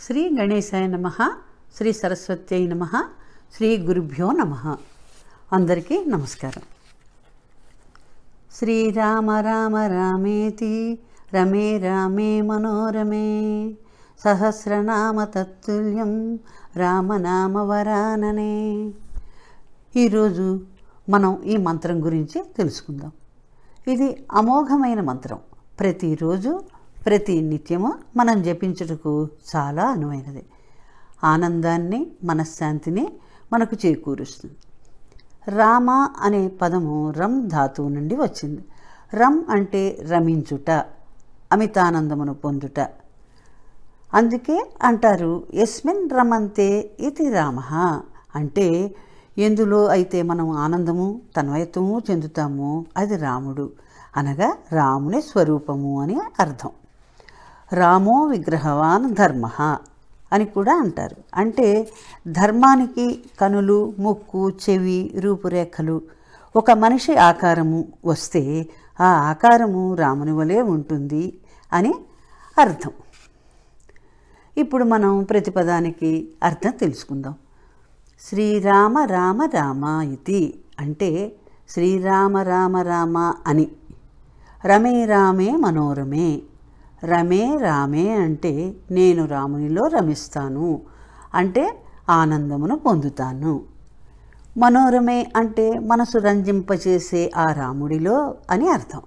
శ్రీ గణేశాయ నమ శ్రీ సరస్వత్యై నమ శ్రీ గురుభ్యో నమ. అందరికీ నమస్కారం. శ్రీరామ రామ రామేతి రమే రామే మనోరమే సహస్రనామ తత్తుల్యం రామనామ వరాననే. ఈరోజు మనం ఈ మంత్రం గురించి తెలుసుకుందాం. ఇది అమోఘమైన మంత్రం. ప్రతిరోజు ప్రతి నిత్యము మనం జపించుటకు చాలా అనువైనది. ఆనందాన్ని మనశ్శాంతిని మనకు చేకూరుస్తుంది. రామ అనే పదము రమ్ ధాతువు నుండి వచ్చింది. రమ్ అంటే రమించుట అమితానందమును పొందుట. అందుకే అంటారు ఎస్మిన్ రమంతే ఇది రామ. అంటే ఎందులో అయితే మనం ఆనందము తన్వయత్వము చెందుతామో అది రాముడు. అనగా రాముని స్వరూపము అని అర్థం. రామో విగ్రహవాన్ ధర్మ అని కూడా అంటారు. అంటే ధర్మానికి కనులు ముక్కు చెవి రూపురేఖలు ఒక మనిషి ఆకారము వస్తే ఆ ఆకారము రాముని వలె ఉంటుంది అని అర్థం. ఇప్పుడు మనం ప్రతిపదానికి అర్థం తెలుసుకుందాం. శ్రీరామ రామ రామ ఇది అంటే శ్రీరామ రామ రామ అని. రమే రామే మనోరమే. రమే రామే అంటే నేను రామునిలో రమిస్తాను అంటే ఆనందమును పొందుతాను. మనోరమే అంటే మనసు రంజింపచేసే ఆ రాముడిలో అని అర్థం.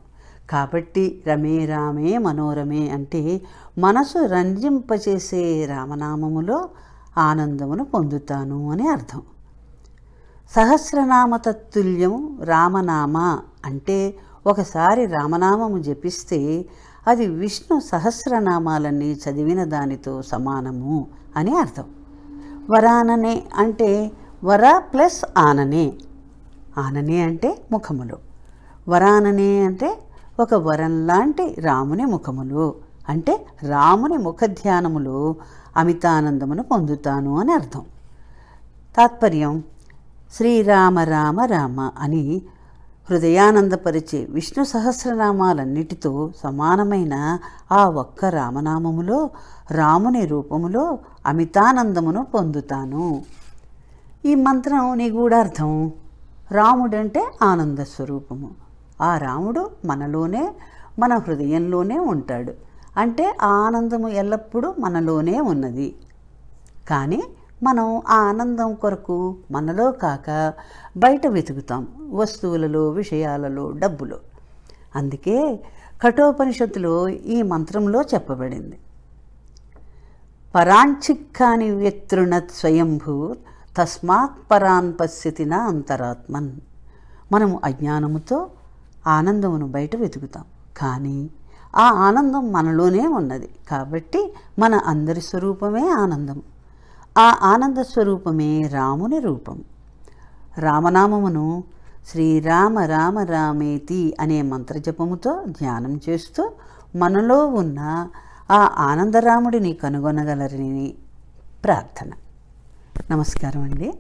కాబట్టి రమే రామే మనోరమే అంటే మనసు రంజింపచేసే రామనామములో ఆనందమును పొందుతాను అని అర్థం. సహస్రనామ తత్తుల్యం రామనామ అంటే ఒకసారి రామనామము జపిస్తే అది విష్ణు సహస్రనామాలన్నీ చదివిన దానితో సమానము అని అర్థం. వరాననే అంటే వర ప్లస్ ఆననే. ఆననే అంటే ముఖములు. వరాననే అంటే ఒక వరం లాంటి రాముని ముఖములు. అంటే రాముని ముఖధ్యానములో అమితానందమును పొందుతాను అని అర్థం. తాత్పర్యం శ్రీరామ రామ రామ అని హృదయానందపరిచే విష్ణు సహస్రనామాలన్నిటితో సమానమైన ఆ ఒక్క రామనామములో రాముని రూపములో అమితానందమును పొందుతాను. ఈ మంత్రం నిగూఢార్థం రాముడంటే ఆనంద స్వరూపము. ఆ రాముడు మనలోనే మన హృదయంలోనే ఉంటాడు. అంటే ఆ ఆనందము ఎల్లప్పుడూ మనలోనే ఉన్నది. కానీ మనం ఆ ఆనందం కొరకు మనలో కాక బయట వెతుకుతాం వస్తువులలో విషయాలలో డబ్బులో. అందుకే కఠోపనిషత్తులో ఈ మంత్రంలో చెప్పబడింది. పరాంచిక్కాని వ్యక్తృణత్ స్వయంభూ తస్మాత్ పరాన్ పశ్యతిన అంతరాత్మన్. మనము అజ్ఞానముతో ఆనందమును బయట వెతుకుతాం. కానీ ఆ ఆనందం మనలోనే ఉన్నది. కాబట్టి మన అందరి స్వరూపమే ఆనందం. ఆ ఆనంద స్వరూపమే రాముని రూపం. రామనామమును శ్రీరామ రామ రామేతి అనే మంత్రజపముతో ధ్యానం చేస్తూ మనలో ఉన్న ఆ ఆనందరాముడిని కనుగొనగలరని ప్రార్థన. నమస్కారం అండి